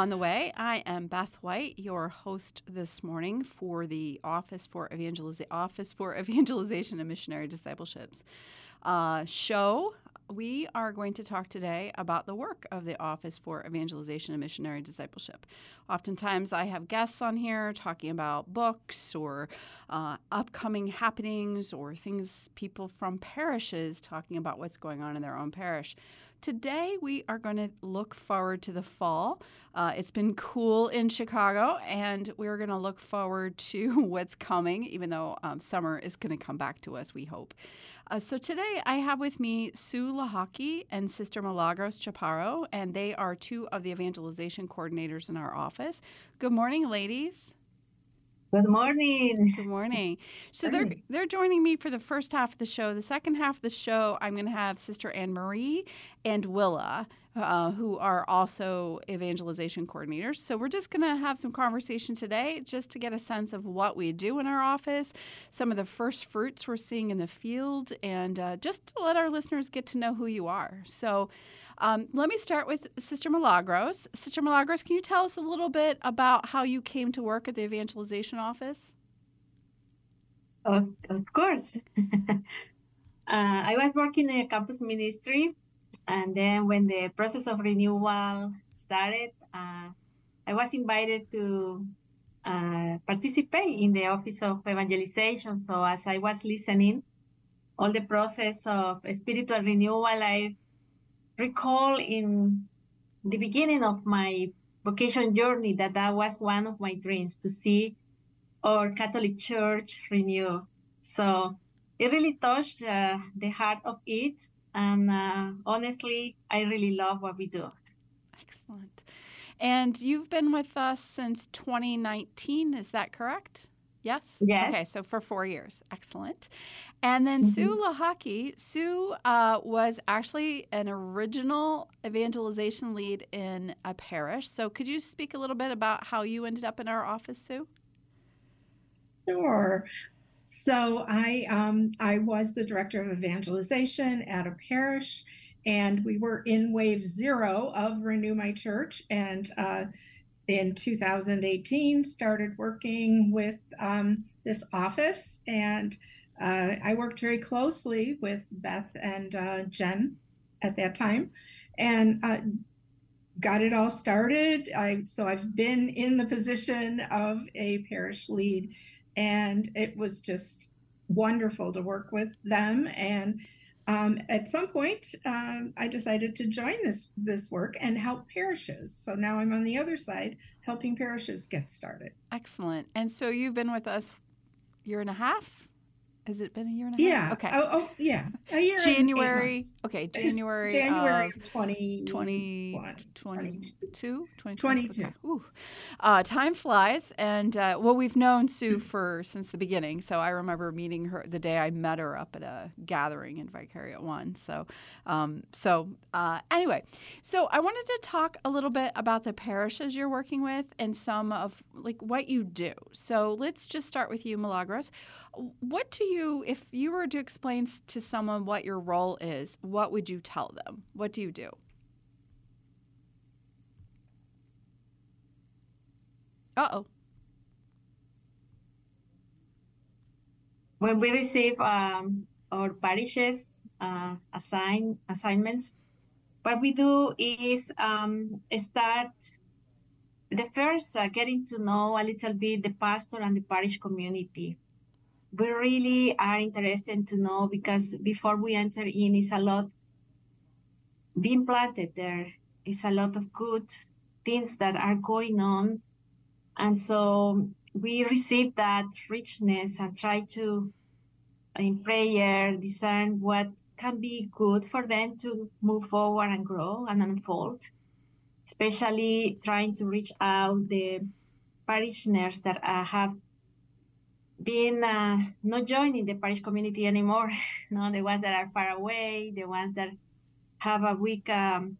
On the Way. I am Beth White, your host this morning for the Office for Evangeliza- Office for Evangelization and Missionary Discipleships uh, show. We are going to talk today about the work of the Office for Evangelization and Missionary Discipleship. Oftentimes, I have guests on here talking about books or uh, upcoming happenings or things people from parishes talking about what's going on in their own parish. Today, we are going to look forward to the fall. Uh, it's been cool in Chicago, and we're going to look forward to what's coming, even though um, summer is going to come back to us, we hope. Uh, so today, I have with me Sue Lahaki and Sister Milagros Chaparro, and they are two of the evangelization coordinators in our office. Good morning, ladies. Good morning. Good morning. So they're they're joining me for the first half of the show. The second half of the show, I'm going to have Sister Anne Marie and Willa, uh, who are also evangelization coordinators. So we're just going to have some conversation today, just to get a sense of what we do in our office, some of the first fruits we're seeing in the field, and uh, just to let our listeners get to know who you are. So. Um, let me start with Sister Milagros. Sister Milagros, can you tell us a little bit about how you came to work at the evangelization office? Of, of course. uh, I was working in a campus ministry, and then when the process of renewal started, uh, I was invited to uh, participate in the Office of Evangelization. So as I was listening, all the process of spiritual renewal, I recall in the beginning of my vocation journey that that was one of my dreams to see our Catholic Church renew. So it really touched uh, the heart of it. And uh, honestly, I really love what we do. Excellent. And you've been with us since 2019, is that correct? Yes? Yes. Okay, so for four years. Excellent. And then mm-hmm. Sue Lahaki. Sue uh, was actually an original evangelization lead in a parish. So could you speak a little bit about how you ended up in our office, Sue? Sure. So I um, I was the director of evangelization at a parish, and we were in wave zero of Renew My Church, and uh, in 2018 started working with um, this office. And uh, i worked very closely with beth and uh, jen at that time. And uh, got it all started. I, so i've been in the position of a parish lead. And it was just wonderful to work with them. And um, at some point, um, I decided to join this this work and help parishes. So now I'm on the other side, helping parishes get started. Excellent. And so you've been with us year and a half. Has it been a year and a half? Yeah. Okay. Oh, oh yeah. A year. January. Okay. January. January of 20, 20, 22? 22. Okay. Uh, time flies. And uh, well, we've known Sue for since the beginning. So I remember meeting her the day I met her up at a gathering in Vicariate One. So, um, so uh, anyway, so I wanted to talk a little bit about the parishes you're working with and some of like what you do. So let's just start with you, Milagros. What do you, if you were to explain to someone what your role is, what would you tell them? What do you do? Uh oh. When we receive um, our parishes uh, assign assignments, what we do is um, start the first uh, getting to know a little bit the pastor and the parish community. We really are interested to know because before we enter in, is a lot being planted there. Is a lot of good things that are going on, and so we receive that richness and try to, in prayer, discern what can be good for them to move forward and grow and unfold especially trying to reach out the parishioners that uh, have been uh, not joining the parish community anymore. no, the ones that are far away, the ones that have a weak um,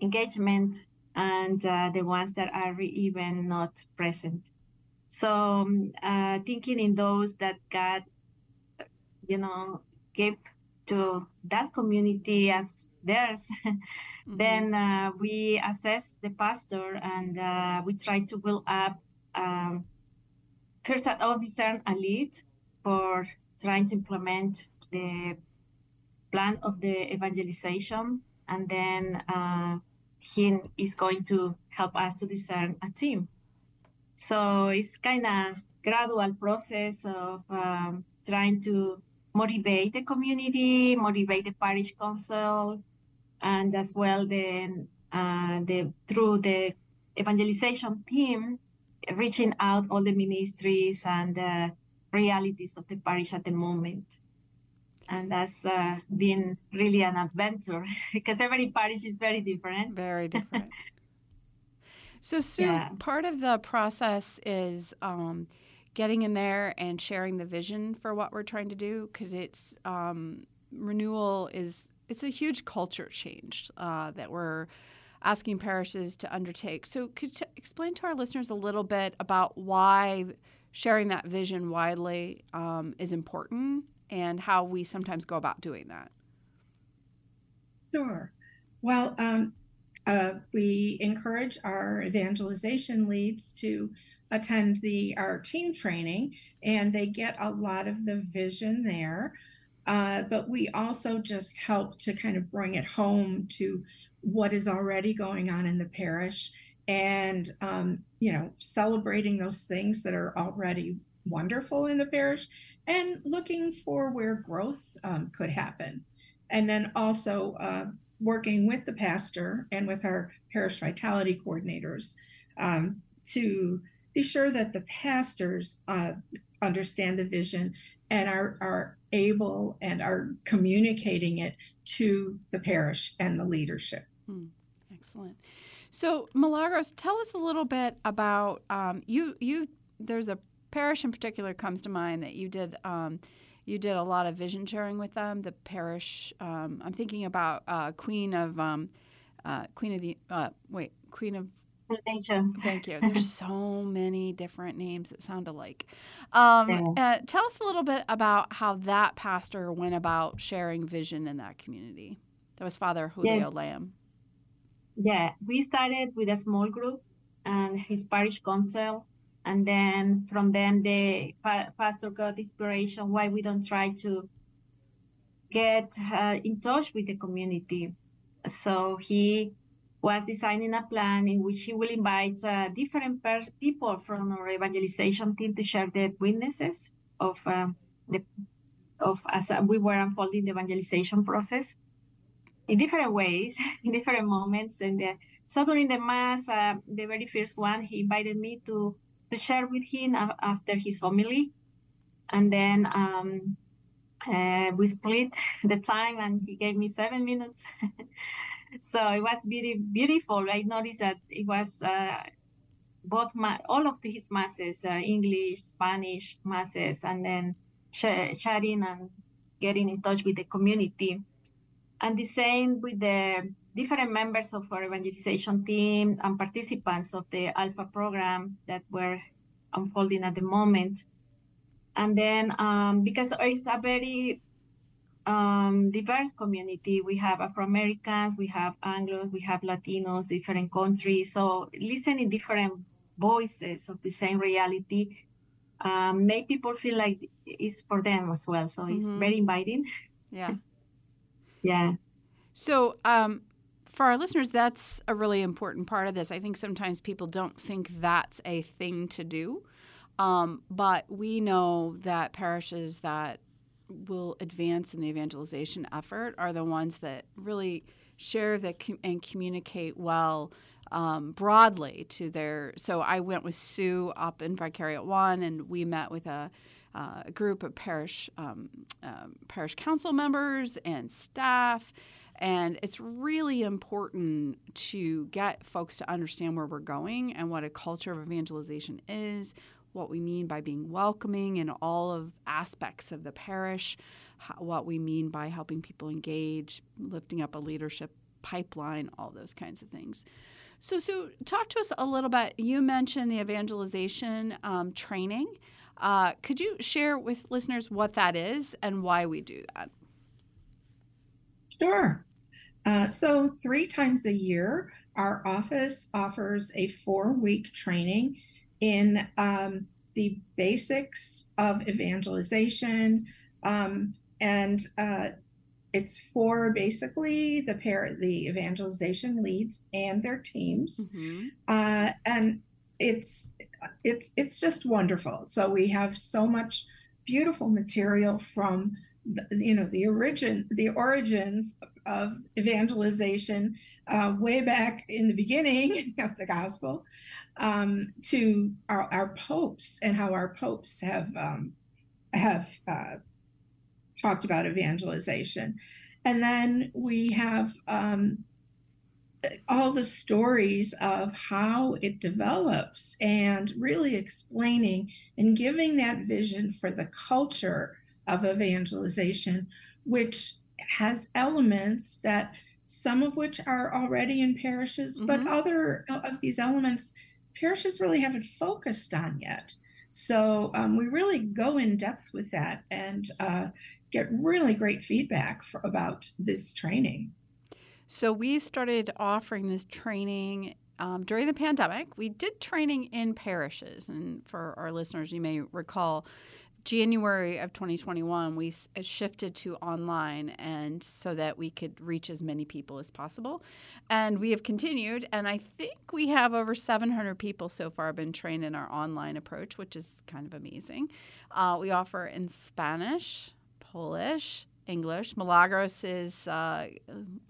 engagement, and uh, the ones that are even not present. So, um, uh, thinking in those that God, you know, gave to that community as theirs. mm-hmm. Then uh, we assess the pastor and uh, we try to build up um, first all discern a lead for trying to implement the plan of the evangelization. And then uh, he is going to help us to discern a team. So it's kind of gradual process of um, trying to motivate the community motivate the parish council and as well then uh, the through the evangelization team reaching out all the ministries and the realities of the parish at the moment. And that's uh, been really an adventure because every parish is very different. Very different. So sue yeah. part of the process is um, getting in there and sharing the vision for what we're trying to do because it's um, renewal is it's a huge culture change uh, that we're asking parishes to undertake. So, could you explain to our listeners a little bit about why sharing that vision widely um, is important and how we sometimes go about doing that? Sure. Well, um, uh, we encourage our evangelization leads to attend the our team training, and they get a lot of the vision there. Uh, but we also just help to kind of bring it home to what is already going on in the parish and, um, you know, celebrating those things that are already wonderful in the parish and looking for where growth um, could happen. And then also uh, working with the pastor and with our parish vitality coordinators um, to be sure that the pastors uh, understand the vision and are, are able and are communicating it to the parish and the leadership. Hmm. Excellent. So, Milagros, tell us a little bit about um, you. You there's a parish in particular comes to mind that you did. Um, you did a lot of vision sharing with them. The parish. Um, I'm thinking about uh, Queen of um, uh, Queen of the uh, wait Queen of Nations. Thank you. There's so many different names that sound alike. Um, yeah. uh, tell us a little bit about how that pastor went about sharing vision in that community. That was Father Julio yes. Lamb. Yeah, we started with a small group and his parish council, and then from them the pa- pastor got inspiration why we don't try to get uh, in touch with the community. So he was designing a plan in which he will invite uh, different per- people from our evangelization team to share their witnesses of um, the of as we were unfolding the evangelization process in different ways, in different moments. And uh, so during the mass, uh, the very first one, he invited me to to share with him after his homily, and then um, uh, we split the time, and he gave me seven minutes. so it was very beautiful. I noticed that it was uh, both ma- all of his masses, uh, English, Spanish masses, and then sh- chatting and getting in touch with the community. And the same with the different members of our evangelization team and participants of the Alpha program that were unfolding at the moment. And then um, because it's a very um, diverse community. We have Afro Americans, we have Anglos, we have Latinos, different countries. So listening different voices of the same reality um, make people feel like it's for them as well. So mm-hmm. it's very inviting. Yeah. Yeah. So um, for our listeners, that's a really important part of this. I think sometimes people don't think that's a thing to do. Um, but we know that parishes that will advance in the evangelization effort are the ones that really share the com- and communicate well um, broadly to their. So I went with Sue up in Vicariate One, and we met with a, uh, a group of parish um, um, parish council members and staff. And it's really important to get folks to understand where we're going and what a culture of evangelization is, what we mean by being welcoming in all of aspects of the parish, how, what we mean by helping people engage, lifting up a leadership pipeline, all those kinds of things. So, so talk to us a little bit. You mentioned the evangelization um, training. Uh, could you share with listeners what that is and why we do that? Sure. Uh, so, three times a year, our office offers a four week training in um, the basics of evangelization. Um, and uh, it's for basically the pair, the evangelization leads and their teams. Mm-hmm. Uh, and it's it's it's just wonderful. So we have so much beautiful material from the, you know the origin the origins of evangelization uh, way back in the beginning of the gospel um, to our, our popes and how our popes have um, have uh, talked about evangelization, and then we have um, all the stories of how it develops and really explaining and giving that vision for the culture of evangelization, which has elements that some of which are already in parishes, mm-hmm. but other of these elements parishes really haven't focused on yet. So um, we really go in depth with that and uh, get really great feedback for, about this training. So we started offering this training um, during the pandemic. We did training in parishes, and for our listeners, you may recall January of 2021, we shifted to online, and so that we could reach as many people as possible. And we have continued, and I think we have over 700 people so far been trained in our online approach, which is kind of amazing. Uh, we offer in Spanish, Polish, English. Milagros is uh,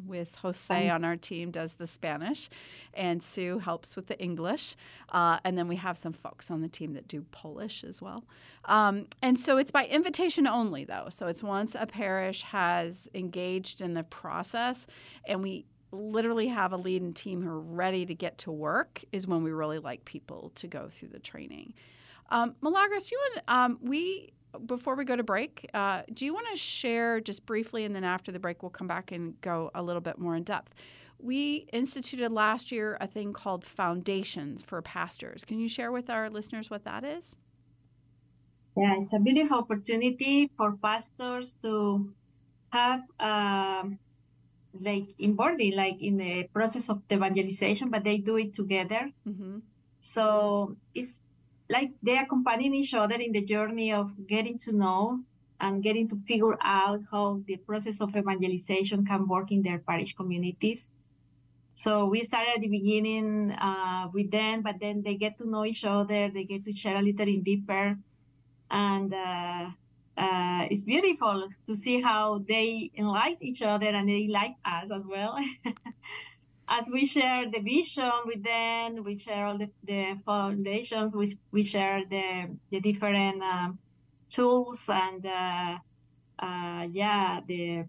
with Jose on our team, does the Spanish, and Sue helps with the English. Uh, and then we have some folks on the team that do Polish as well. Um, and so it's by invitation only, though. So it's once a parish has engaged in the process, and we literally have a lead and team who are ready to get to work, is when we really like people to go through the training. Um, Milagros, you and um, we before we go to break, uh, do you want to share just briefly, and then after the break, we'll come back and go a little bit more in depth? We instituted last year a thing called Foundations for Pastors. Can you share with our listeners what that is? Yeah, it's a beautiful opportunity for pastors to have, um, like, in body, like in the process of evangelization, but they do it together. Mm-hmm. So it's like they are accompanying each other in the journey of getting to know and getting to figure out how the process of evangelization can work in their parish communities. So we started at the beginning uh, with them, but then they get to know each other, they get to share a little in deeper, and uh, uh, it's beautiful to see how they like each other and they like us as well. as we share the vision with them, we share all the, the foundations, we, we share the, the different um, tools and uh, uh, yeah, the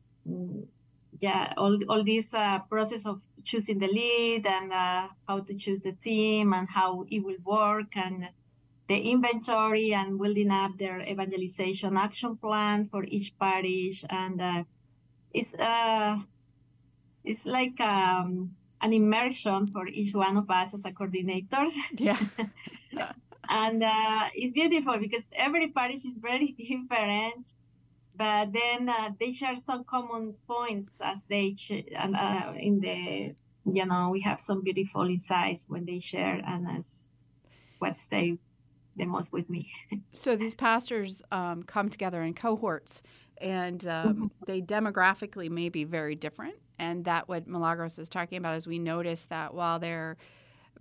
yeah all, all this uh, process of choosing the lead and uh, how to choose the team and how it will work and the inventory and building up their evangelization action plan for each parish and uh, it's uh it's like um an immersion for each one of us as a coordinators. Yeah. and uh, it's beautiful because every parish is very different, but then uh, they share some common points as they ch- uh, in the you know we have some beautiful insights when they share and as what stay the most with me. so these pastors um, come together in cohorts, and um, mm-hmm. they demographically may be very different and that what Milagros is talking about is we notice that while their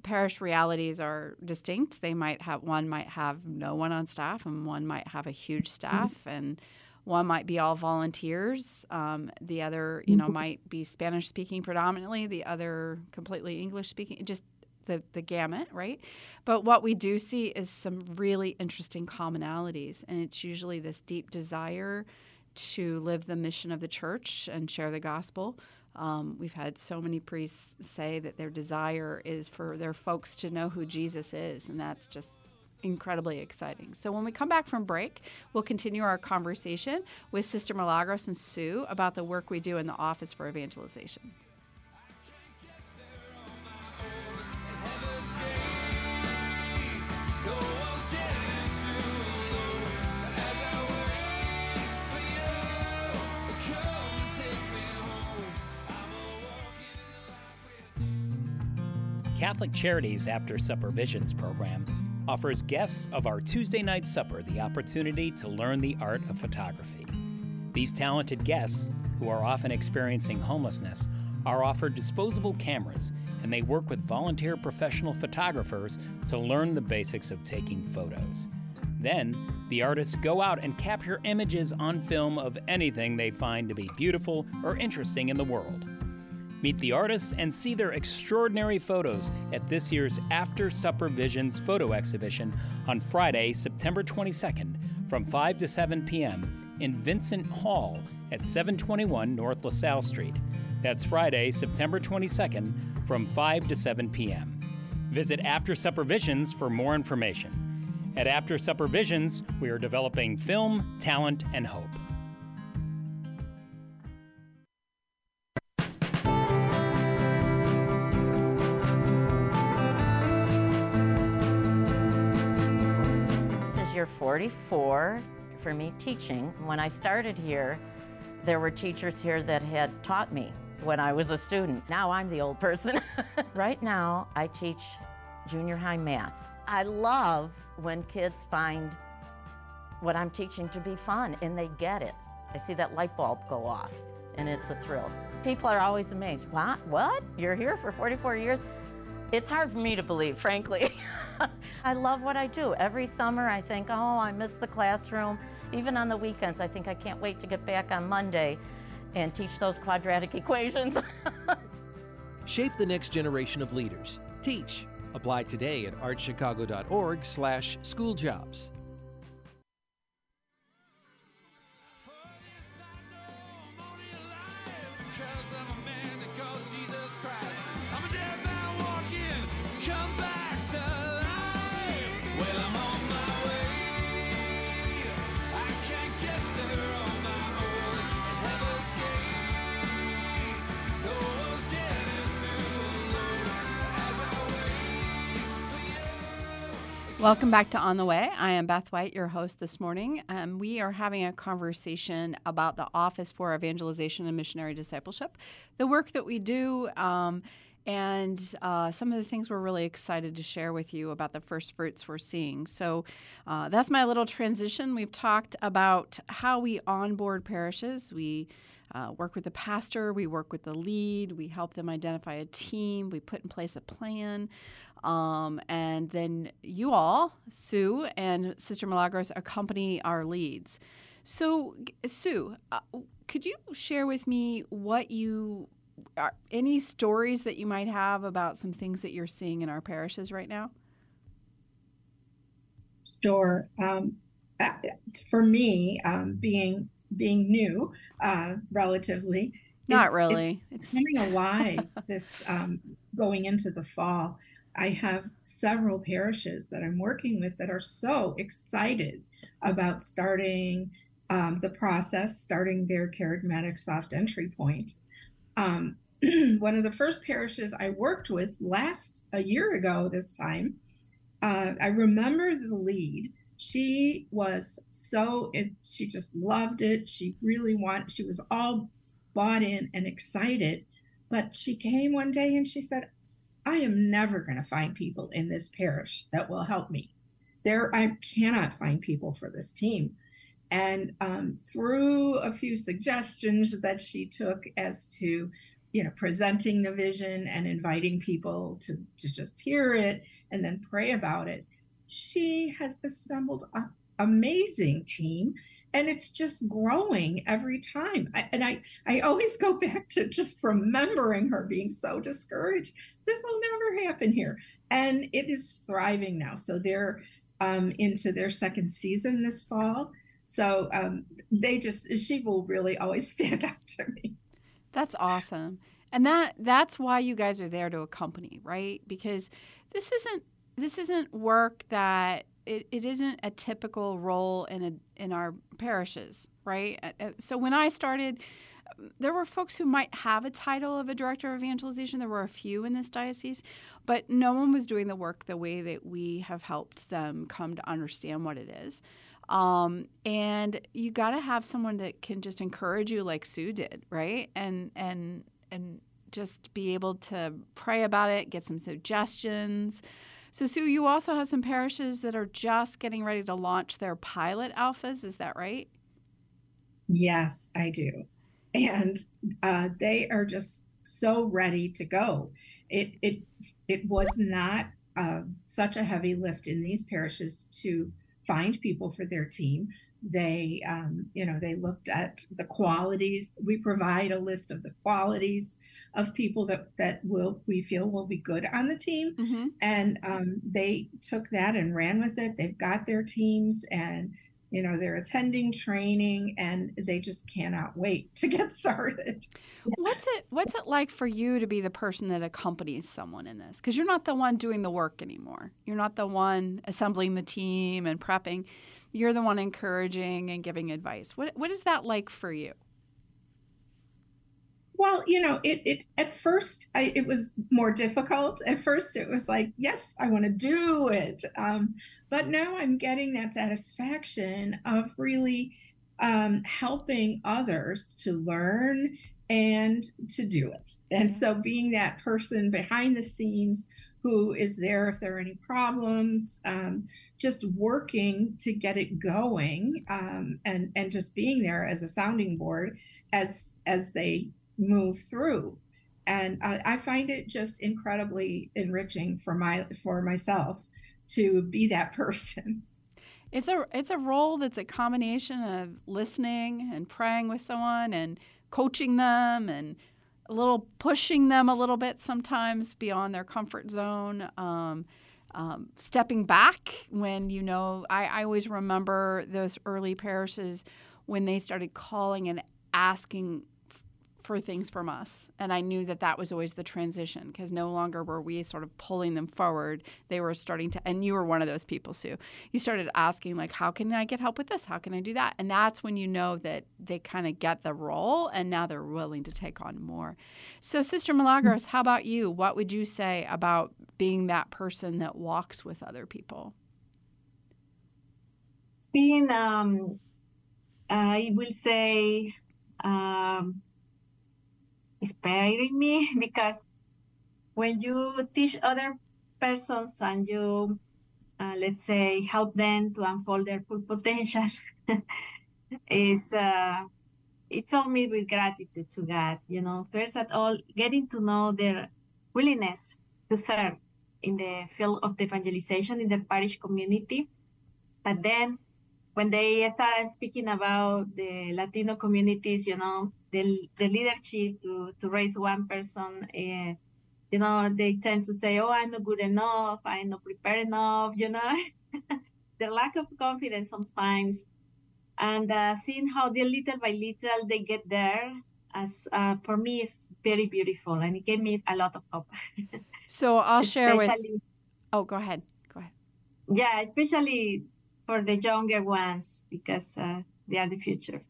parish realities are distinct, they might have one might have no one on staff, and one might have a huge mm-hmm. staff, mm-hmm. and one might be all volunteers. Um, the other, you know, mm-hmm. might be Spanish speaking predominantly. The other completely English speaking. Just the, the gamut, right? But what we do see is some really interesting commonalities, and it's usually this deep desire to live the mission of the church and share the gospel. Um, we've had so many priests say that their desire is for their folks to know who Jesus is, and that's just incredibly exciting. So when we come back from break, we'll continue our conversation with Sister Milagros and Sue about the work we do in the Office for Evangelization. Catholic Charities After Supper Visions program offers guests of our Tuesday night supper the opportunity to learn the art of photography. These talented guests, who are often experiencing homelessness, are offered disposable cameras and they work with volunteer professional photographers to learn the basics of taking photos. Then, the artists go out and capture images on film of anything they find to be beautiful or interesting in the world. Meet the artists and see their extraordinary photos at this year's After Supper Visions photo exhibition on Friday, September 22nd from 5 to 7 p.m. in Vincent Hall at 721 North LaSalle Street. That's Friday, September 22nd from 5 to 7 p.m. Visit After Supper Visions for more information. At After Supper Visions, we are developing film, talent, and hope. Year 44 for me teaching. When I started here, there were teachers here that had taught me when I was a student. Now I'm the old person. right now, I teach junior high math. I love when kids find what I'm teaching to be fun and they get it. I see that light bulb go off and it's a thrill. People are always amazed. What? What? You're here for 44 years? It's hard for me to believe, frankly. I love what I do. Every summer I think, oh, I miss the classroom. Even on the weekends, I think I can't wait to get back on Monday and teach those quadratic equations. Shape the next generation of leaders. Teach. Apply today at archchicago.org slash schooljobs. Welcome back to On the Way. I am Beth White, your host this morning. Um, we are having a conversation about the Office for Evangelization and Missionary Discipleship, the work that we do, um, and uh, some of the things we're really excited to share with you about the first fruits we're seeing. So uh, that's my little transition. We've talked about how we onboard parishes. We uh, work with the pastor, we work with the lead, we help them identify a team, we put in place a plan. Um, and then you all, Sue and Sister Milagros, accompany our leads. So, Sue, uh, could you share with me what you are, any stories that you might have about some things that you're seeing in our parishes right now? Sure. Um, uh, for me, um, being being new, uh, relatively, not it's, really, it's, it's coming alive. this um, going into the fall, I have several parishes that I'm working with that are so excited about starting um, the process, starting their kerygmatic soft entry point. Um, one of the first parishes I worked with last a year ago this time, uh, I remember the lead. She was so she just loved it. She really wanted. She was all bought in and excited. But she came one day and she said, I am never going to find people in this parish that will help me. There, I cannot find people for this team. And um, through a few suggestions that she took as to you know, presenting the vision and inviting people to, to just hear it and then pray about it. She has assembled an amazing team and it's just growing every time. I, and I, I always go back to just remembering her being so discouraged. This will never happen here. And it is thriving now. So they're um, into their second season this fall. So um, they just, she will really always stand out to me. That's awesome. And that that's why you guys are there to accompany, right? Because this isn't this isn't work that it, it isn't a typical role in a in our parishes, right? Uh, uh, so when I started, there were folks who might have a title of a director of evangelization. There were a few in this diocese, but no one was doing the work the way that we have helped them come to understand what it is. Um, and you got to have someone that can just encourage you, like Sue did, right? And and and just be able to pray about it, get some suggestions. So, Sue, you also have some parishes that are just getting ready to launch their pilot alphas. Is that right? Yes, I do. And uh, they are just so ready to go. It it it was not uh, such a heavy lift in these parishes to find people for their team they um, you know they looked at the qualities. We provide a list of the qualities of people that that will we feel will be good on the team. Mm-hmm. and um, they took that and ran with it. They've got their teams and you know they're attending training and they just cannot wait to get started. What's it what's it like for you to be the person that accompanies someone in this? Because you're not the one doing the work anymore. You're not the one assembling the team and prepping you're the one encouraging and giving advice. What what is that like for you? Well, you know, it, it at first I, it was more difficult. At first, it was like, yes, I want to do it, um, but now I'm getting that satisfaction of really um, helping others to learn and to do it. And so, being that person behind the scenes who is there if there are any problems, um, just working to get it going um, and and just being there as a sounding board as as they move through. And I, I find it just incredibly enriching for my for myself to be that person. It's a it's a role that's a combination of listening and praying with someone and coaching them and a little pushing them a little bit sometimes beyond their comfort zone. Um, um, stepping back when you know I, I always remember those early parishes when they started calling and asking for things from us. And I knew that that was always the transition because no longer were we sort of pulling them forward. They were starting to, and you were one of those people, Sue. You started asking, like, how can I get help with this? How can I do that? And that's when you know that they kind of get the role and now they're willing to take on more. So, Sister Milagros, how about you? What would you say about being that person that walks with other people? Being, um, I will say, um, inspiring me because when you teach other persons and you uh, let's say help them to unfold their full potential is uh, it filled me with gratitude to god you know. First of all getting to know their willingness to serve in the field of the evangelization in the parish community. But then when they started speaking about the latino communities you know the, the leadership to, to raise one person uh, you know they tend to say oh i'm not good enough. I'm not prepared enough you know? The lack of confidence sometimes. And uh, seeing how they little by little they get there as uh, for me is very beautiful and it gave me a lot of hope. So i'll share with oh go ahead. Go ahead. Yeah especially for the younger ones because uh, they are the future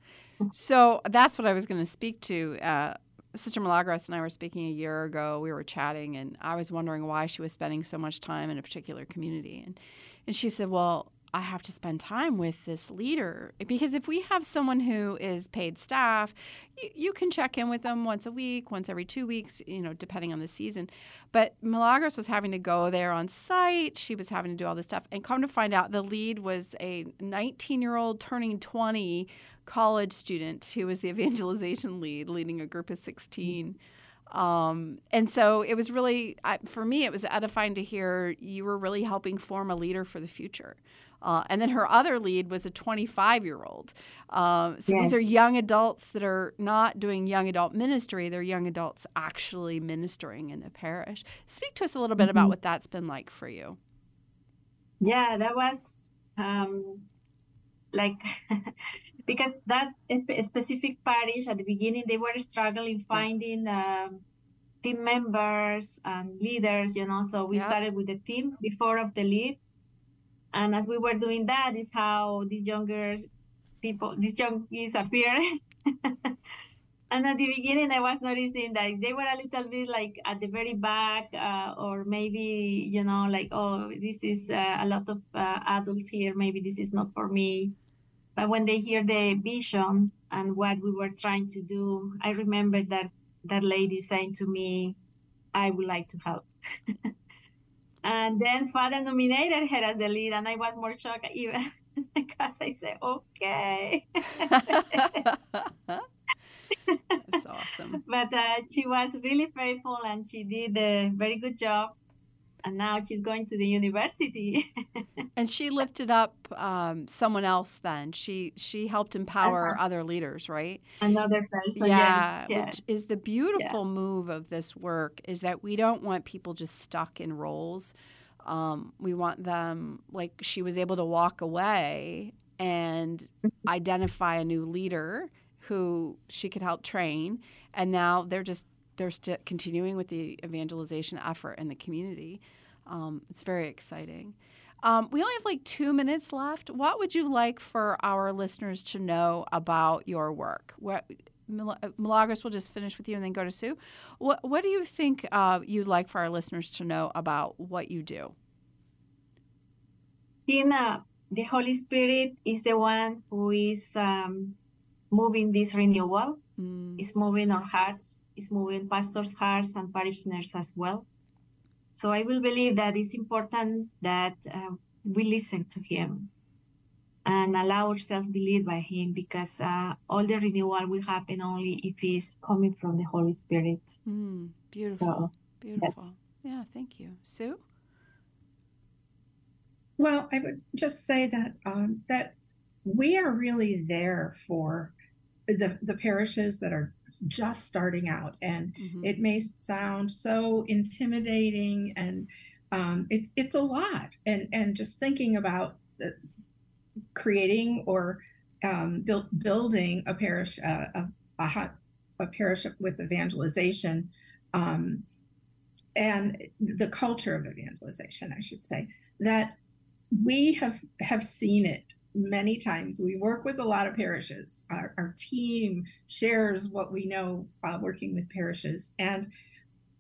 so that's what I was going to speak to. Uh, Sister Milagros and I were speaking a year ago. We were chatting, and I was wondering why she was spending so much time in a particular community. And, and she said, Well, I have to spend time with this leader because if we have someone who is paid staff, you, you, can check in with them once a week, once every two weeks, you know, depending on the season. But Milagros was having to go there on site. She was having to do all this stuff. And come to find out, the lead was a 19 year old turning 20 college student who was the evangelization lead, leading a group of 16. Um, and so it was really, for me, it was edifying to hear you were really helping form a leader for the future. Uh, and then her other lead was a 25 year old. Um, so yes. these are young adults that are not doing young adult ministry, they're young adults actually ministering in the parish. Speak to us a little bit mm-hmm. about what that's been like for you. Yeah, that was um, like because that specific parish at the beginning they were struggling finding um, team members and leaders you know so we yeah. started with the team before of the lead and as we were doing that is how these younger people these junkies appeared. And at the beginning i was noticing that they were a little bit like at the very back uh, or maybe you know like oh this is uh, a lot of uh, adults here. Maybe this is not for me. But when they hear the vision and what we were trying to do i remember that that lady saying to me i would like to help and then father nominated her as the lead and i was more shocked even because i said okay That's awesome. but uh, she was really faithful and she did a very good job. And now she's going to the university. and she lifted up um, someone else. Then she she helped empower uh-huh. other leaders, right? Another person. Yeah, yes, yes. which is the beautiful yeah. move of this work is that we don't want people just stuck in roles. Um, we want them like she was able to walk away and mm-hmm. identify a new leader who she could help train, and now they're just they're st- continuing with the evangelization effort in the community. Um, it's very exciting. Um, we only have like two minutes left. What would you like for our listeners to know about your work? What, Milagros will just finish with you and then go to Sue. What, what do you think uh, you'd like for our listeners to know about what you do? Tina, the Holy Spirit is the one who is um, moving this renewal. Mm. It's moving our hearts, it's moving pastors' hearts and parishioners as well. So I will believe that it's important that uh, we listen to Him and allow ourselves be led by Him because uh, all the renewal will happen only if it's coming from the Holy Spirit. Mm, beautiful. So, beautiful. Yes. Yeah, thank you. Sue? Well, I would just say that um, that we are really there for the, the parishes that are just starting out and mm-hmm. it may sound so intimidating and um, it's it's a lot and and just thinking about the, creating or um, build, building a parish uh, a, a, a, parish with evangelization um, and the culture of evangelization I should say that we have have seen it many times. We work with a lot of parishes. Our, our team shares what we know uh, working with parishes, and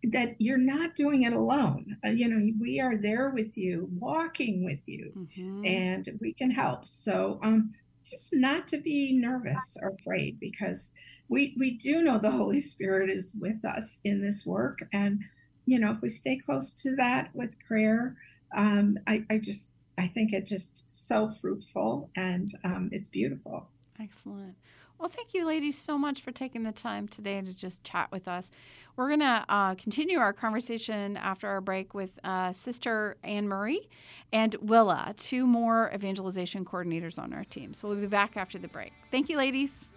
that you're not doing it alone. Uh, you know, we are there with you, walking with you, mm-hmm. and we can help. So, um, just not to be nervous or afraid because we we do know the Holy Spirit is with us in this work, and you know, if we stay close to that with prayer, um, I, I just I think it's just so fruitful and um, it's beautiful. Excellent. Well, thank you, ladies, so much for taking the time today to just chat with us. We're going to uh, continue our conversation after our break with uh, Sister Anne Marie and Willa, two more evangelization coordinators on our team. So we'll be back after the break. Thank you, ladies.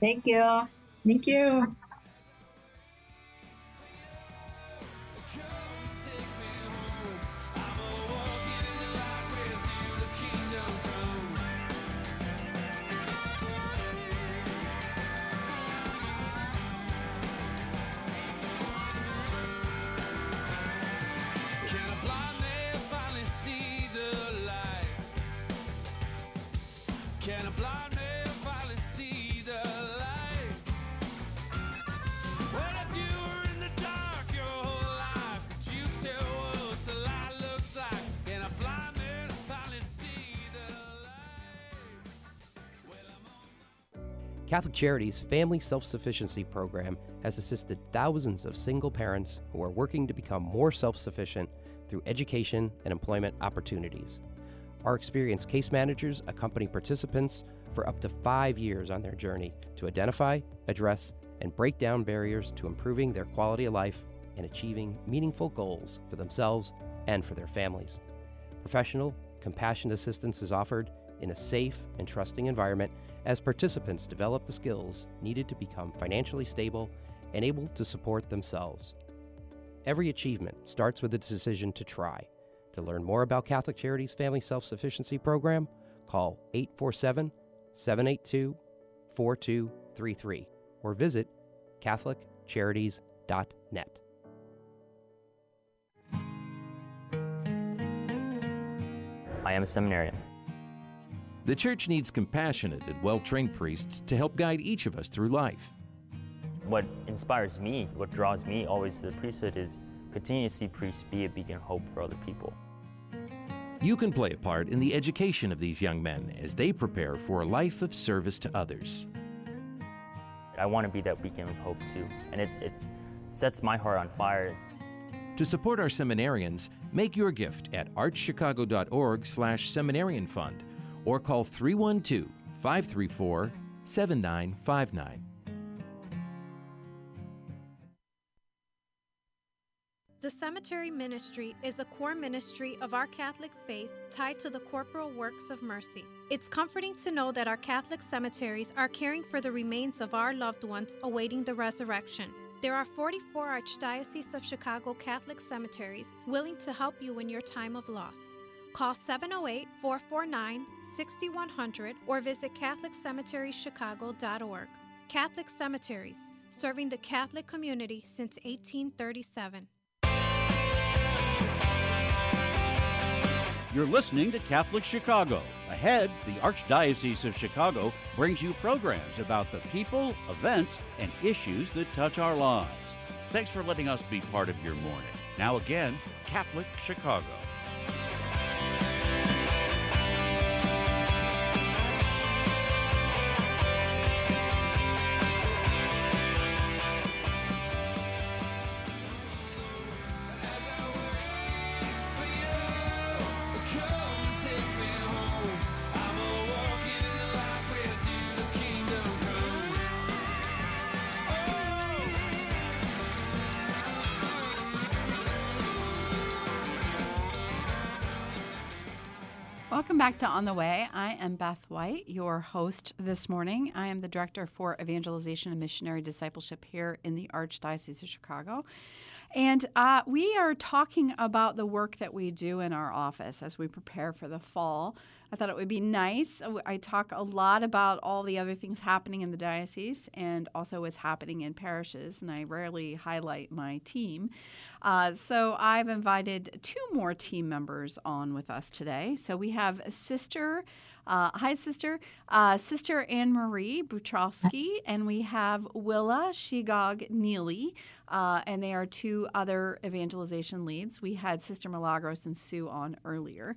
Thank you. Thank you. Charities Family Self Sufficiency Program has assisted thousands of single parents who are working to become more self sufficient through education and employment opportunities. Our experienced case managers accompany participants for up to five years on their journey to identify, address, and break down barriers to improving their quality of life and achieving meaningful goals for themselves and for their families. Professional, compassionate assistance is offered in a safe and trusting environment as participants develop the skills needed to become financially stable and able to support themselves. Every achievement starts with a decision to try. To learn more about Catholic Charities Family Self Sufficiency Program, call 847 782 4233 or visit CatholicCharities.net. I am a seminarian. The church needs compassionate and well trained priests to help guide each of us through life. What inspires me, what draws me always to the priesthood is continue to see priests be a beacon of hope for other people. You can play a part in the education of these young men as they prepare for a life of service to others. I want to be that beacon of hope too, and it, it sets my heart on fire. To support our seminarians, make your gift at archchicago.org slash seminarian fund or call 312-534-7959. The cemetery ministry is a core ministry of our Catholic faith tied to the corporal works of mercy. It's comforting to know that our Catholic cemeteries are caring for the remains of our loved ones awaiting the resurrection. There are 44 Archdiocese of Chicago Catholic cemeteries willing to help you in your time of loss. Call 708 449 6100 or visit CatholicCemeteryChicago.org. Catholic Cemeteries, serving the Catholic community since 1837. You're listening to Catholic Chicago. Ahead, the Archdiocese of Chicago brings you programs about the people, events, and issues that touch our lives. Thanks for letting us be part of your morning. Now, again, Catholic Chicago. Welcome back to On the Way. I am Beth White, your host this morning. I am the Director for Evangelization and Missionary Discipleship here in the Archdiocese of Chicago. And uh, we are talking about the work that we do in our office as we prepare for the fall. I thought it would be nice. I talk a lot about all the other things happening in the diocese and also what's happening in parishes, and I rarely highlight my team. Uh, so I've invited two more team members on with us today. So we have sister. Uh, hi, sister. Uh, sister Anne Marie Butrowski, and we have Willa Shigog Neely, uh, and they are two other evangelization leads. We had Sister Milagros and Sue on earlier.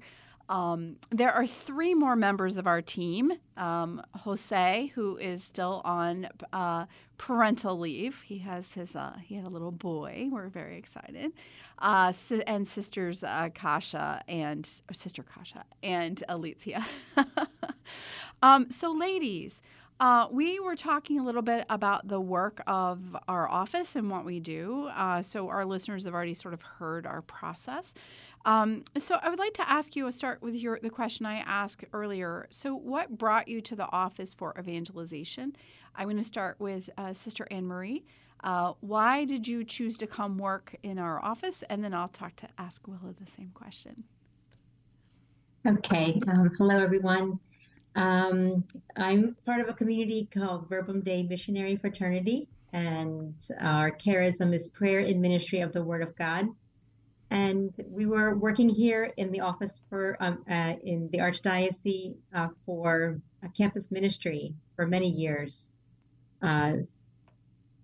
Um, there are three more members of our team. Um, Jose, who is still on uh, parental leave, he has his uh, he had a little boy. We're very excited. Uh, si- and sisters uh, Kasha and sister Kasha and Alicia. um, so, ladies. Uh, we were talking a little bit about the work of our office and what we do. Uh, so, our listeners have already sort of heard our process. Um, so I would like to ask you. I'll start with your the question I asked earlier. So, what brought you to the office for evangelization? I'm going to start with uh, Sister Anne Marie. Uh, why did you choose to come work in our office? And then I'll talk to ask Willa the same question. Okay. Um, hello, everyone. Um, I'm part of a community called Verbum Dei Missionary Fraternity, and our charism is prayer in ministry of the Word of God. And we were working here in the office for um, uh, in the archdiocese uh, for a campus ministry for many years, uh,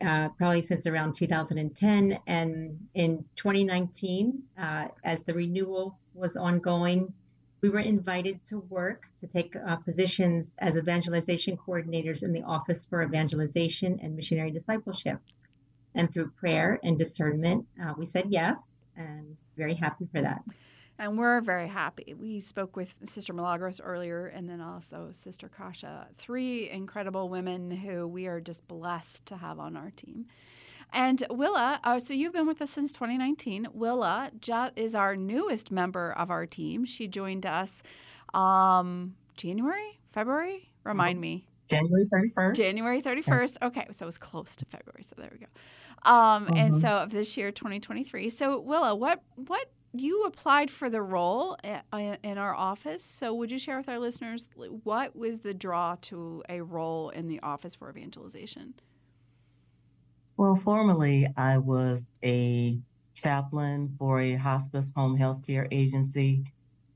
uh probably since around 2010. And in 2019, uh, as the renewal was ongoing, we were invited to work to take uh, positions as evangelization coordinators in the Office for Evangelization and Missionary Discipleship. And through prayer and discernment, we said yes and very happy for that. And we're very happy. We spoke with Sister Milagros earlier and then also Sister Kasha, three incredible women who we are just blessed to have on our team. And Willa, uh, so you've been with us since 2019. Willa is our newest member of our team. She joined us um, January, February? Remind me. January 31st. January 31st. Okay, so it was close to February. So there we go. Um, mm-hmm. And so of this year, 2023. So Willa, what what you applied for the role in our office. So would you share with our listeners what was the draw to a role in the Office for Evangelization? Well, formerly I was a chaplain for a hospice home health care agency,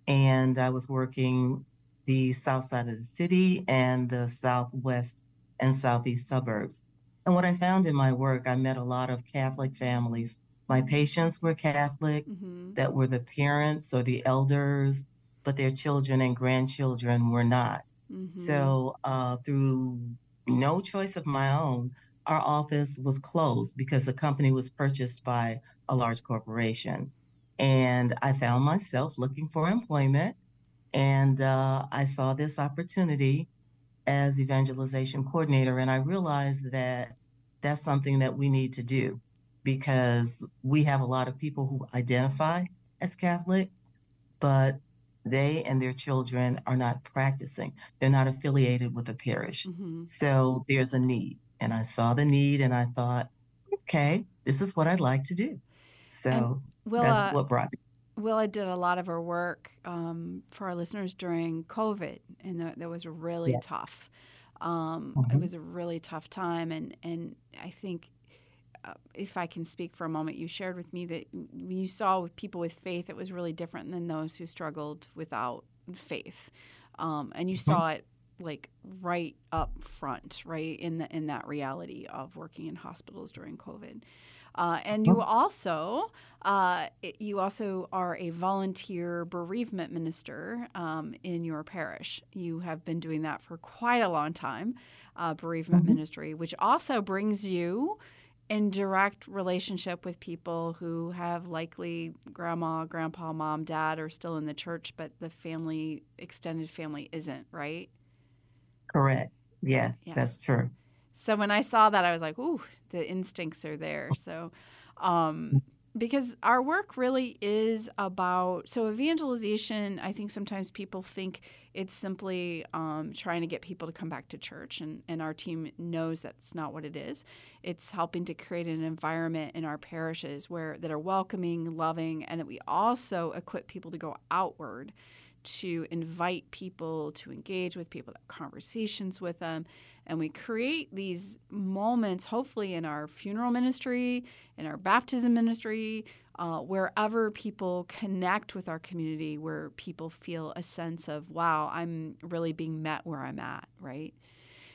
and I was working the south side of the city and the southwest and southeast suburbs. And what I found in my work, I met a lot of Catholic families. My patients were Catholic, mm-hmm. that were the parents or the elders, but their children and grandchildren were not. Mm-hmm. So, uh, through no choice of my own, our office was closed because the company was purchased by a large corporation. And I found myself looking for employment and uh, I saw this opportunity as evangelization coordinator, and I realized that that's something that we need to do because we have a lot of people who identify as Catholic, but they and their children are not practicing. They're not affiliated with a parish. Mm-hmm. So there's a need. And I saw the need and I thought, okay, this is what I'd like to do. So will, that's uh, what brought me. Willa did a lot of her work um, for our listeners during COVID, and that, that was really yes. tough. Um, mm-hmm. It was a really tough time, and and I think uh, if I can speak for a moment, you shared with me that when you saw with people with faith, it was really different than those who struggled without faith, um, and you mm-hmm. saw it like right up front, right in the in that reality of working in hospitals during COVID. Uh, and you also uh, you also are a volunteer bereavement minister um, in your parish. You have been doing that for quite a long time, uh, bereavement mm-hmm. ministry, which also brings you in direct relationship with people who have likely grandma, grandpa, mom, dad are still in the church, but the family, extended family, isn't right. Correct. Yes, yeah. that's true. So when I saw that, I was like, "Ooh, the instincts are there." So, um, because our work really is about so evangelization. I think sometimes people think it's simply um, trying to get people to come back to church, and and our team knows that's not what it is. It's helping to create an environment in our parishes where that are welcoming, loving, and that we also equip people to go outward to invite people to engage with people, have conversations with them, and we create these moments, hopefully, in our funeral ministry, in our baptism ministry, uh, wherever people connect with our community, where people feel a sense of, wow, I'm really being met where I'm at, right?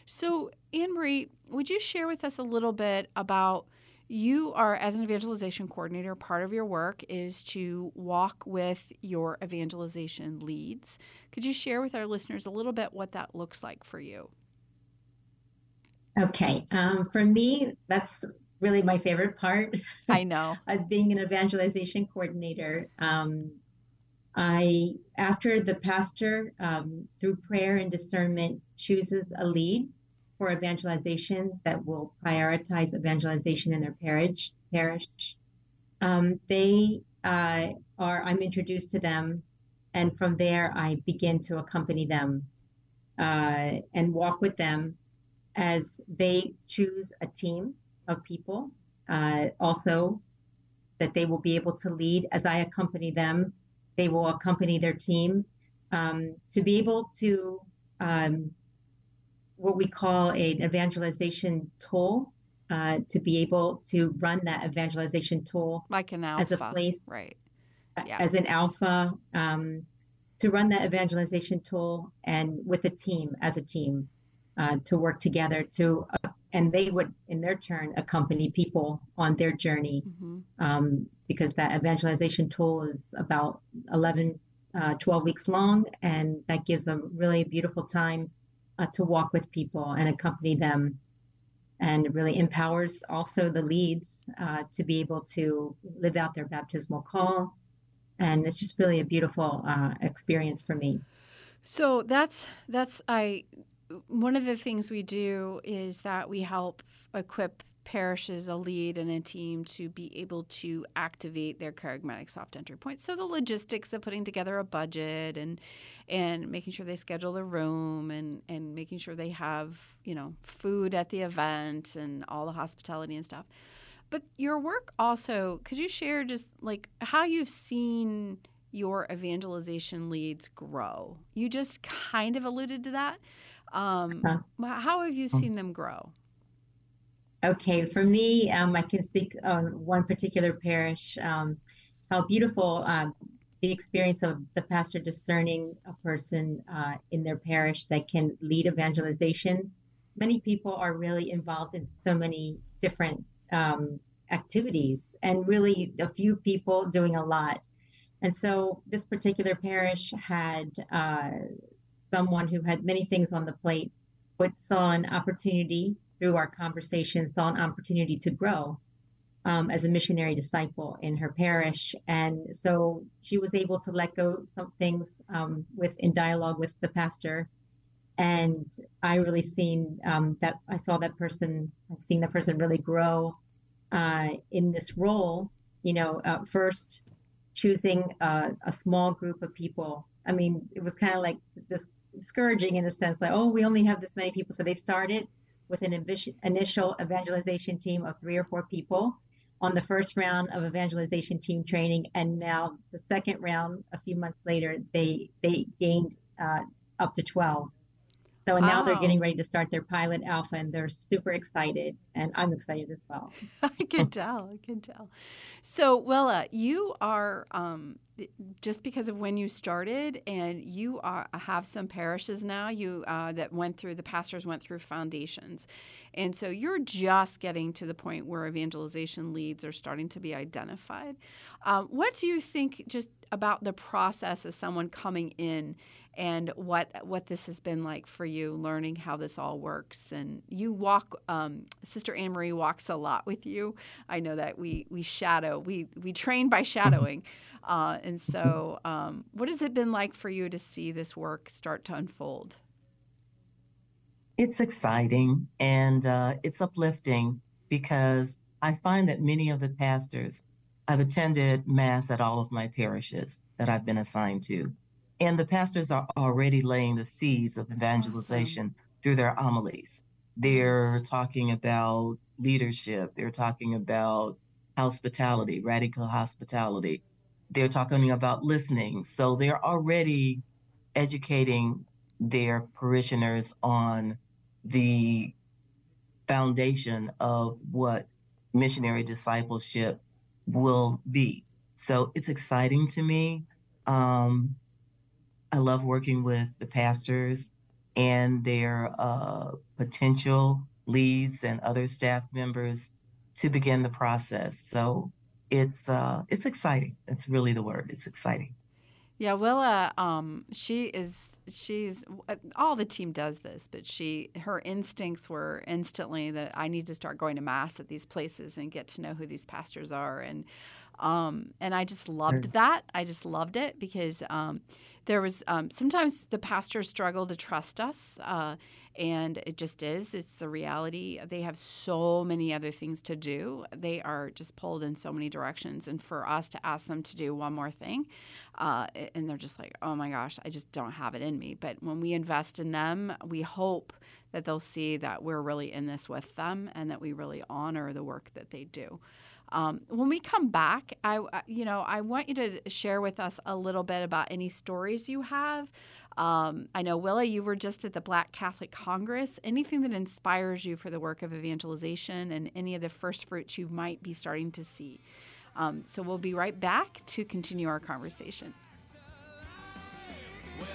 So, Anne Marie, would you share with us a little bit about? You are, as an evangelization coordinator, part of your work is to walk with your evangelization leads. Could you share with our listeners a little bit what that looks like for you? Okay. Um, for me, that's really my favorite part. I know. of being an evangelization coordinator. Um, I, after the pastor, um, through prayer and discernment, chooses a lead for evangelization that will prioritize evangelization in their parish. Parish. Um, they uh, are. I'm introduced to them, and from there I begin to accompany them uh, and walk with them as they choose a team of people. Uh, also, that they will be able to lead as I accompany them. They will accompany their team um, to be able to um, what we call an evangelization tool. Uh, to be able to run that evangelization tool like an alpha, as a place, right? Yeah. As an alpha, um, to run that evangelization tool and with a team as a team uh, to work together to uh, and they would in their turn accompany people on their journey mm-hmm. um, because that evangelization tool is about 11 uh, 12 weeks long and that gives them really a beautiful time uh, to walk with people and accompany them and really empowers also the leads uh, to be able to live out their baptismal call and it's just really a beautiful uh, experience for me. So that's that's I one of the things we do is that we help equip parishes a lead and a team to be able to activate their kerygmatic soft entry points. So the logistics of putting together a budget and and making sure they schedule the room and and making sure they have you know food at the event and all the hospitality and stuff. But your work also, could you share just like how you've seen your evangelization leads grow? You just kind of alluded to that. Um, huh. How have you seen them grow? Okay, for me, um, I can speak on one particular parish. Um, how beautiful um, the experience of the pastor discerning a person uh, in their parish that can lead evangelization. Many people are really involved in so many different um, activities, and really a few people doing a lot. And so, this particular parish had uh, someone who had many things on the plate, but saw an opportunity through our conversation, saw an opportunity to grow um, as a missionary disciple in her parish. And so she was able to let go some things um, with in dialogue with the pastor. And I really seen um, that I saw that person, I've seen that person really grow uh, in this role. You know, uh, first choosing uh, a small group of people. I mean, it was kind of like this discouraging in a sense, like, oh, we only have this many people. So they started with an initial evangelization team of three or four people on the first round of evangelization team training, and now the second round, a few months later, they they gained uh, up to twelve. So now they're getting ready to start their pilot alpha, and they're super excited, and I'm excited as well. I can tell. I can tell. So, Willa, you are um, just because of when you started, and you are, have some parishes now. You uh, that went through the pastors went through foundations, and so you're just getting to the point where evangelization leads are starting to be identified. Um, what do you think just about the process of someone coming in? And what what this has been like for you, learning how this all works. And you walk, um, Sister Anne Marie walks a lot with you. I know that we we shadow, we we train by shadowing, uh, and so um, what has it been like for you to see this work start to unfold? It's exciting and uh, it's uplifting because I find that many of the pastors I've attended mass at all of my parishes that I've been assigned to and the pastors are already laying the seeds of evangelization awesome. through their homilies. They're talking about leadership, they're talking about hospitality, radical hospitality. They're talking about listening. So they're already educating their parishioners on the foundation of what missionary discipleship will be. So it's exciting to me. Um, I love working with the pastors and their uh, potential leads and other staff members to begin the process. So it's uh, it's exciting. That's really the word. It's exciting. Yeah, Willa, um, she is she's all the team does this, but she her instincts were instantly that I need to start going to mass at these places and get to know who these pastors are, and um, and I just loved that. I just loved it because um, there was um, sometimes the pastors struggle to trust us, uh, and it just is. It's the reality. They have so many other things to do. They are just pulled in so many directions, and for us to ask them to do one more thing, uh, and they're just like, "Oh my gosh, I just don't have it in me." But when we invest in them, we hope that they'll see that we're really in this with them, and that we really honor the work that they do. Um, when we come back, I you know I want you to share with us a little bit about any stories you have. Um, I know Willa, you were just at the Black Catholic Congress. Anything that inspires you for the work of evangelization and any of the first fruits you might be starting to see. Um, so we'll be right back to continue our conversation. Well,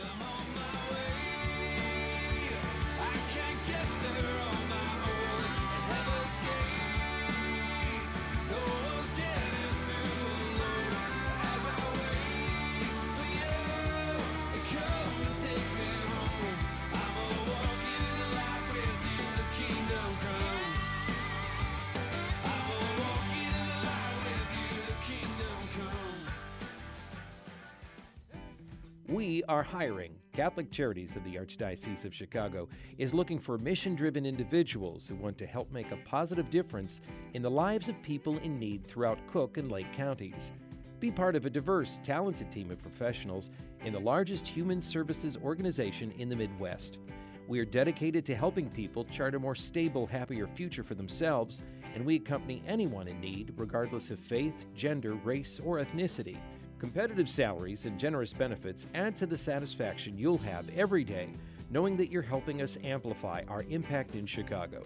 are hiring. Catholic Charities of the Archdiocese of Chicago is looking for mission driven individuals who want to help make a positive difference in the lives of people in need throughout Cook and Lake counties. Be part of a diverse, talented team of professionals in the largest human services organization in the Midwest. We are dedicated to helping people chart a more stable, happier future for themselves, and we accompany anyone in need, regardless of faith, gender, race, or ethnicity. Competitive salaries and generous benefits add to the satisfaction you'll have every day knowing that you're helping us amplify our impact in Chicago.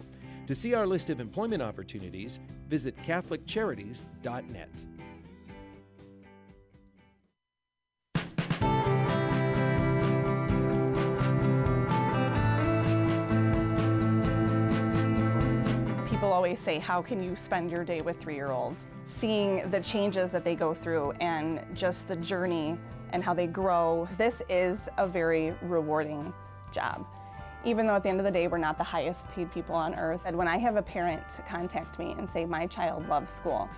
To see our list of employment opportunities, visit CatholicCharities.net. say, How can you spend your day with three year olds? Seeing the changes that they go through and just the journey and how they grow, this is a very rewarding job. Even though at the end of the day, we're not the highest paid people on earth. And when I have a parent contact me and say, My child loves school,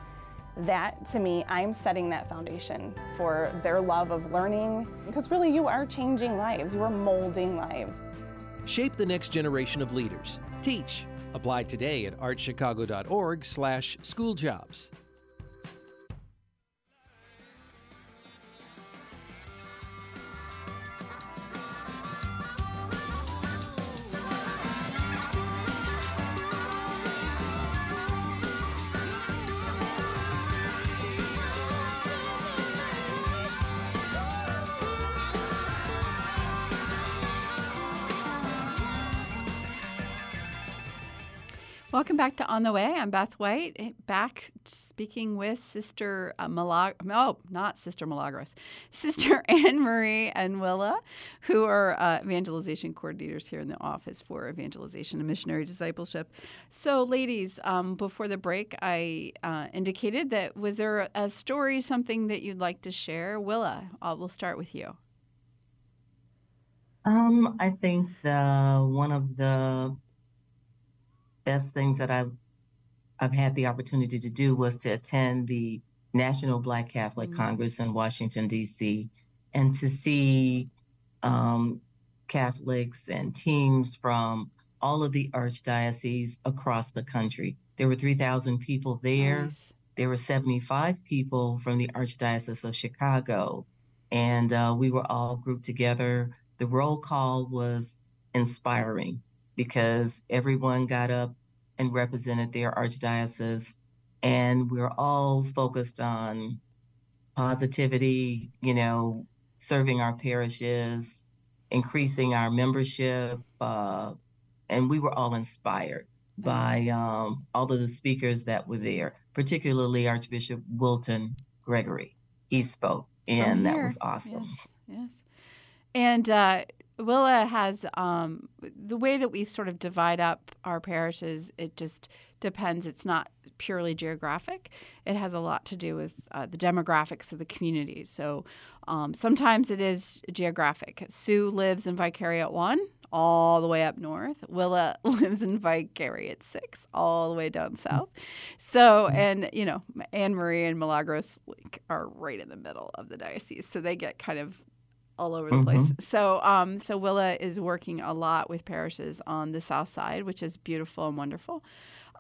that to me, I'm setting that foundation for their love of learning. Because really, you are changing lives, you are molding lives. Shape the next generation of leaders. Teach. Apply today at archchicago.org Welcome back to On the Way. I'm Beth White, eh, back speaking with Sister uh, Malag- oh, not Sister Milagros, Sister Anne Marie and Willa, who are uh, evangelization coordinators here in the Office for Evangelization and Missionary Discipleship. So, ladies, um, before the break, I uh, indicated that was there a story, something that you'd like to share? Willa, uh, we'll start with you. Um, I think the one of the best things that I've I've had the opportunity to do was to attend the National Black Catholic mm-hmm. Congress in Washington D.C. and to see um, Catholics and teams from all of the archdioceses across the country. There were 3,000 people there. Nice. There were 75 people from the Archdiocese of Chicago, and uh, we were all grouped together. The roll call was inspiring because everyone got up and represented their archdiocese. And we're all focused on positivity, you know, serving our parishes, increasing our membership. Uh, and we were all inspired by um, all of the speakers that were there, particularly Archbishop Wilton Gregory. He spoke, and that was awesome. Yes. yes. And uh, Willa has um, the way that we sort of divide up our parishes. It just depends. It's not purely geographic. It has a lot to do with uh, the demographics of the communities. So um, sometimes it is geographic. Sue lives in Vicariate One, all the way up north. Willa lives in Vicariate Six, all the way down south. So, and you know, Anne Marie and Milagros like, are right in the middle of the diocese, so they get kind of all over the mm-hmm. place. So, um, so Willa is working a lot with parishes on the south side, which is beautiful and wonderful.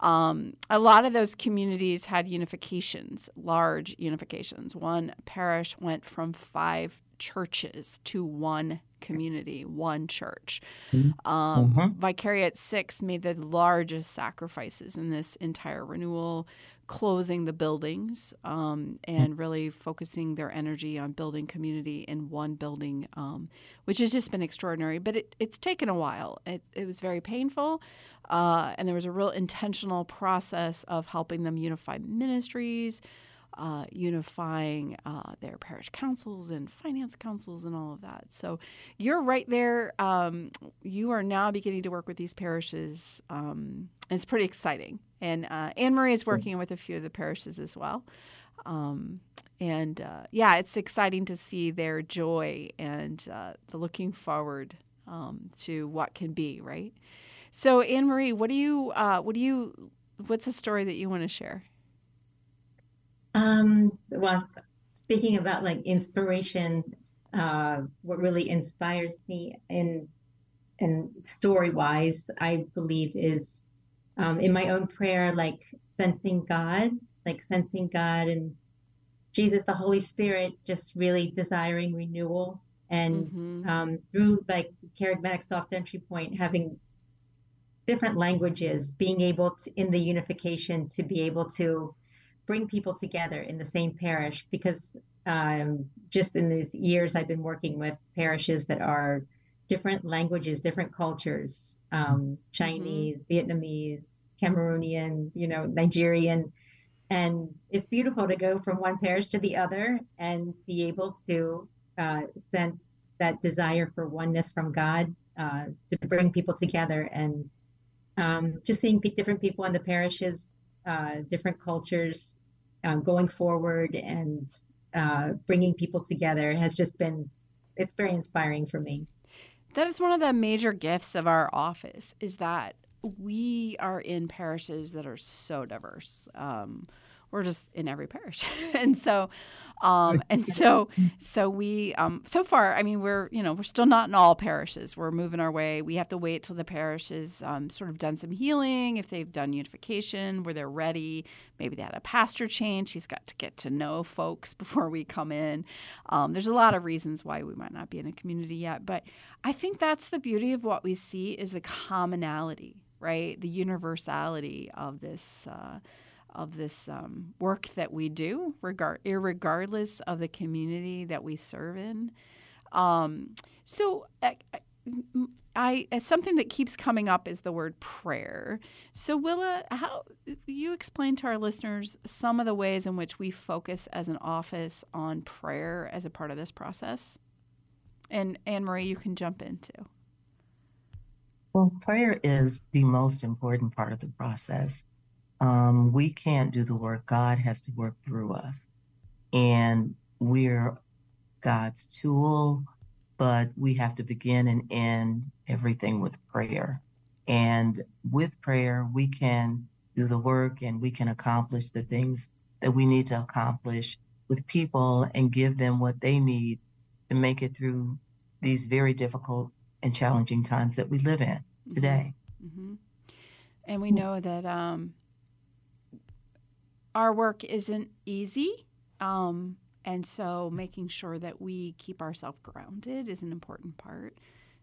Um, a lot of those communities had unifications, large unifications. One parish went from five churches to one community, one church. Mm-hmm. Um, mm-hmm. Vicariate Six made the largest sacrifices in this entire renewal closing the buildings um, and really focusing their energy on building community in one building, um, which has just been extraordinary. But it, it's taken a while. It, it was very painful, uh, and there was a real intentional process of helping them unify ministries. Uh, unifying uh, their parish councils and finance councils and all of that. So you're right there. Um, you are now beginning to work with these parishes. Um, it's pretty exciting. And uh, Anne Marie is working with a few of the parishes as well. Um, and uh, yeah, it's exciting to see their joy and uh, the looking forward um, to what can be, right? So, Anne Marie, what do you, uh, what do you, what's a story that you want to share? Um, well, speaking about like inspiration, uh, what really inspires me in and story wise, I believe is um, in my own prayer, like sensing God, like sensing God and Jesus, the Holy Spirit, just really desiring renewal. And mm-hmm. um, through like kerygmatic soft entry point, having different languages, being able to, in the unification, to be able to bring people together in the same parish. Because um, just in these years, I've been working with parishes that are different languages, different cultures, um, mm-hmm. Chinese, mm-hmm. Vietnamese, Cameroonian, you know, Nigerian. And it's beautiful to go from one parish to the other and be able to uh, sense that desire for oneness from God uh, to bring people together and um, just seeing different people in the parishes, uh, different cultures um, going forward and uh, bringing people together has just been, it's very inspiring for me. That is one of the major gifts of our office is that we are in parishes that are so diverse. Um, we're just in every parish, and so, um, and so, so we, um, so far, I mean, we're you know we're still not in all parishes. We're moving our way. We have to wait till the parish has um, sort of done some healing. If they've done unification, where they're ready, maybe they had a pastor change. He's got to get to know folks before we come in. Um, there's a lot of reasons why we might not be in a community yet, but I think that's the beauty of what we see is the commonality, right? The universality of this. Uh, of this um, work that we do, regard, regardless of the community that we serve in. Um, so, I, I, something that keeps coming up is the word prayer. So, Willa, how you explain to our listeners some of the ways in which we focus as an office on prayer as a part of this process? And Anne Marie, you can jump into. Well, prayer is the most important part of the process. Um, we can't do the work, God has to work through us. And we're God's tool, but we have to begin and end everything with prayer. And with prayer, we can do the work and we can accomplish the things that we need to accomplish with people and give them what they need to make it through these very difficult and challenging times that we live in mm-hmm. today. Mm-hmm. And we know that um, our work isn't easy. Um, and so making sure that we keep ourselves grounded is an important part.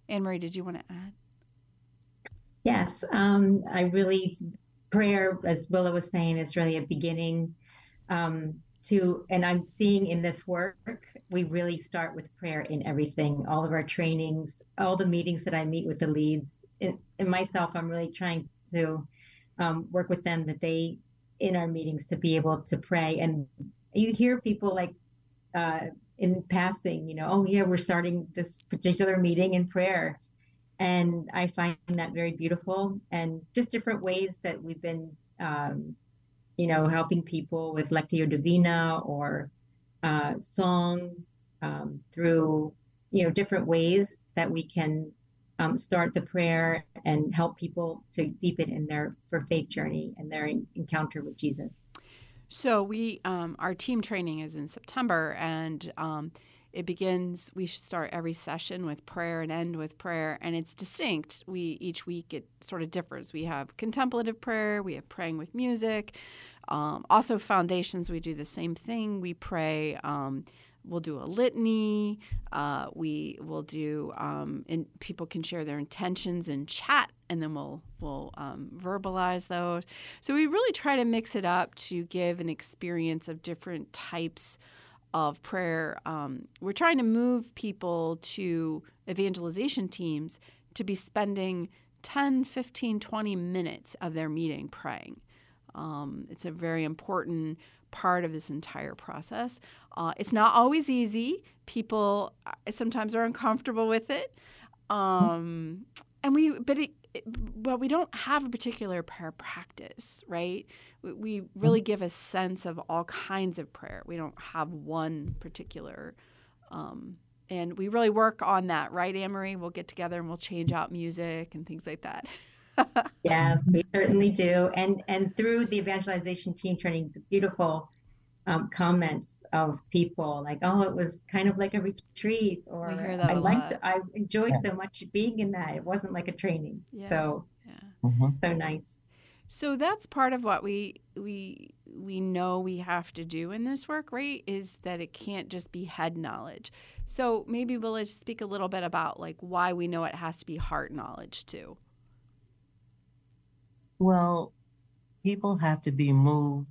Anne Marie, did you want to add? Yes, um, I really, prayer, as Willa was saying, is really a beginning um, to, and I'm seeing in this work, we really start with prayer in everything, all of our trainings, all the meetings that I meet with the leads. In, myself, I'm really trying to um, work with them that they, in our meetings, to be able to pray. And you hear people like uh, in passing, you know, oh, yeah, we're starting this particular meeting in prayer. And I find that very beautiful and just different ways that we've been um, you know, helping people with Lectio Divina or uh, song um, through, you know, different ways that we can um, start the prayer and help people to deepen in their for faith journey and their encounter with Jesus. So we, um, our team training is in September, and um, it begins. We start every session with prayer and end with prayer, and it's distinct. We each week it sort of differs. We have contemplative prayer, we have praying with music. Um, also, foundations, we do the same thing. We pray. We'll do a litany. Uh, we will do, um, and people can share their intentions in chat, and then we'll we'll um, verbalize those. So we really try to mix it up to give an experience of different types of prayer. Um, we're trying to move people to evangelization teams to be spending 10, 15, 20 minutes of their meeting praying. Um, it's a very important part of this entire process. Uh, it's not always easy. People uh, sometimes are uncomfortable with it, um, and we but it, it, well we don't have a particular prayer practice, right? We, we really give a sense of all kinds of prayer. We don't have one particular. Um, and we really work on that, right, Marie? We'll get together and we'll change out music and things like that. yes, we certainly do. And and through the evangelization team training, the beautiful um, comments of people like, "Oh, it was kind of like a retreat," or "I liked, it. I enjoyed yes. so much being in that. It wasn't like a training." Yeah. So, yeah. Mm-hmm. so nice. So that's part of what we we we know we have to do in this work, right? Is that it can't just be head knowledge. So maybe we'll just speak a little bit about like why we know it has to be heart knowledge too. Well, people have to be moved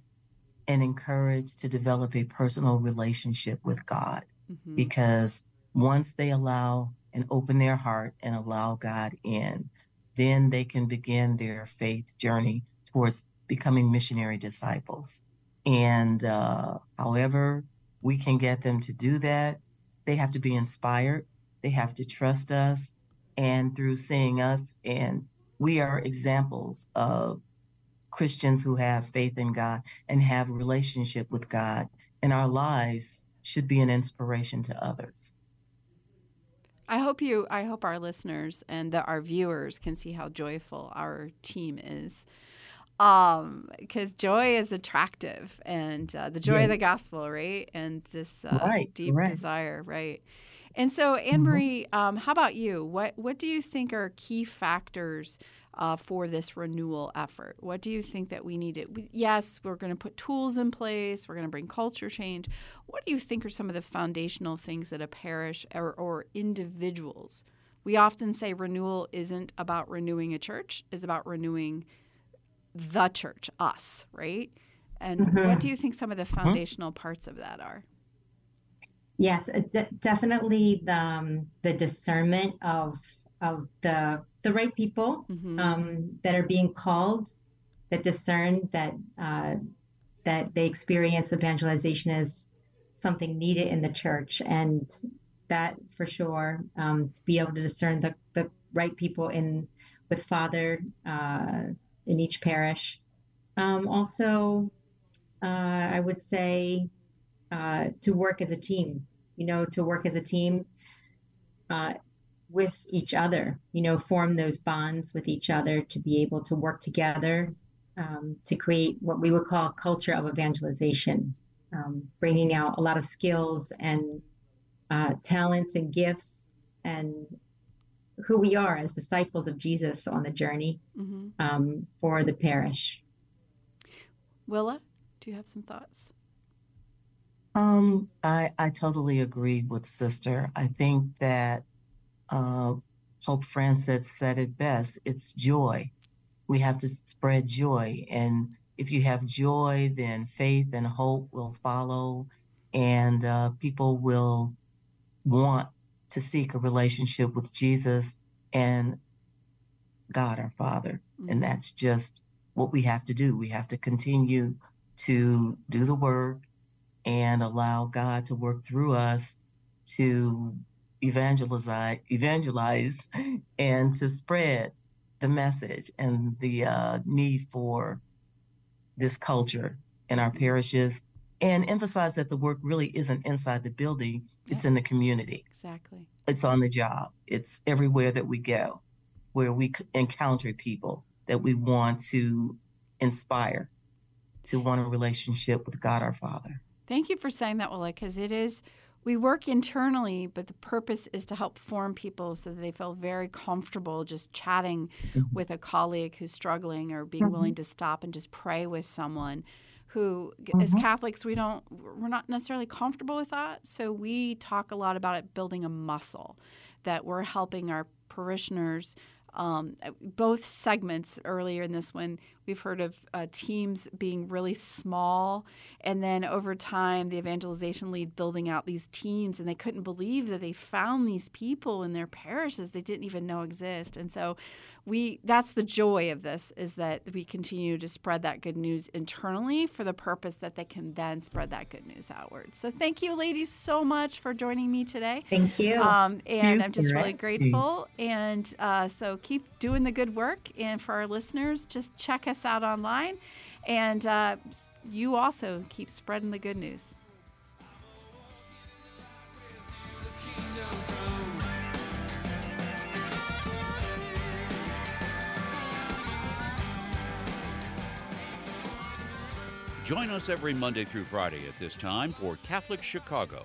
and encouraged to develop a personal relationship with God mm-hmm. because once they allow and open their heart and allow God in, then they can begin their faith journey towards becoming missionary disciples. And uh, however we can get them to do that, they have to be inspired, they have to trust us, and through seeing us, and we are examples of Christians who have faith in God and have relationship with God, and our lives should be an inspiration to others. I hope you I hope our listeners and the, our viewers can see how joyful our team is. Um because joy is attractive and uh, the joy yes. of the gospel, right? And this uh, right, deep right. desire, right? And so Anne Marie, mm-hmm. um, how about you? What what do you think are key factors uh, for this renewal effort? What do you think that we need to? Yes, we're going to put tools in place. We're going to bring culture change. What do you think are some of the foundational things that a parish or, or individuals? We often say renewal isn't about renewing a church; it's about renewing the church, us, right? And mm-hmm. what do you think some of the mm-hmm. foundational mm-hmm. parts of that are? Yes, uh, d- definitely the um, the discernment of of the the right people mm-hmm. um, that are being called, that discern that uh, that they experience evangelization as something needed in the church, and that for sure um, to be able to discern the, the right people in with Father uh, in each parish. Um, also, uh, I would say uh, to work as a team. You know, to work as a team. Uh, with each other, you know, form those bonds with each other to be able to work together um, to create what we would call a culture of evangelization, um, bringing out a lot of skills and uh, talents and gifts and who we are as disciples of Jesus on the journey mm-hmm. um, for the parish. Willa, do you have some thoughts? Um, I I totally agree with sister. I think that uh, Pope Francis said it best it's joy. We have to spread joy. And if you have joy, then faith and hope will follow, and uh, people will want to seek a relationship with Jesus and God our Father. Mm-hmm. And that's just what we have to do. We have to continue to do the work and allow God to work through us to evangelize, evangelize, and to spread the message and the uh, need for this culture in our parishes, and emphasize that the work really isn't inside the building; yeah. it's in the community. Exactly. It's on the job. It's everywhere that we go, where we encounter people that we want to inspire to want a relationship with God our Father. Thank you for saying that, Willa, because it is we work internally, but the purpose is to help form people so that they feel very comfortable just chatting mm-hmm. with a colleague who's struggling or being mm-hmm. willing to stop and just pray with someone who mm-hmm. as Catholics we don't we're not necessarily comfortable with that. So we talk a lot about it building a muscle that we're helping our parishioners um, both segments earlier in this one, we've heard of uh, teams being really small, and then over time, the evangelization lead building out these teams, and they couldn't believe that they found these people in their parishes they didn't even know exist. And so, we that's the joy of this is that we continue to spread that good news internally for the purpose that they can then spread that good news outward. So thank you, ladies, so much for joining me today. Thank you. Um, and I'm just really grateful. And uh, so keep doing the good work. And for our listeners, just check us out online. And uh, you also keep spreading the good news. Join us every Monday through Friday at this time for Catholic Chicago.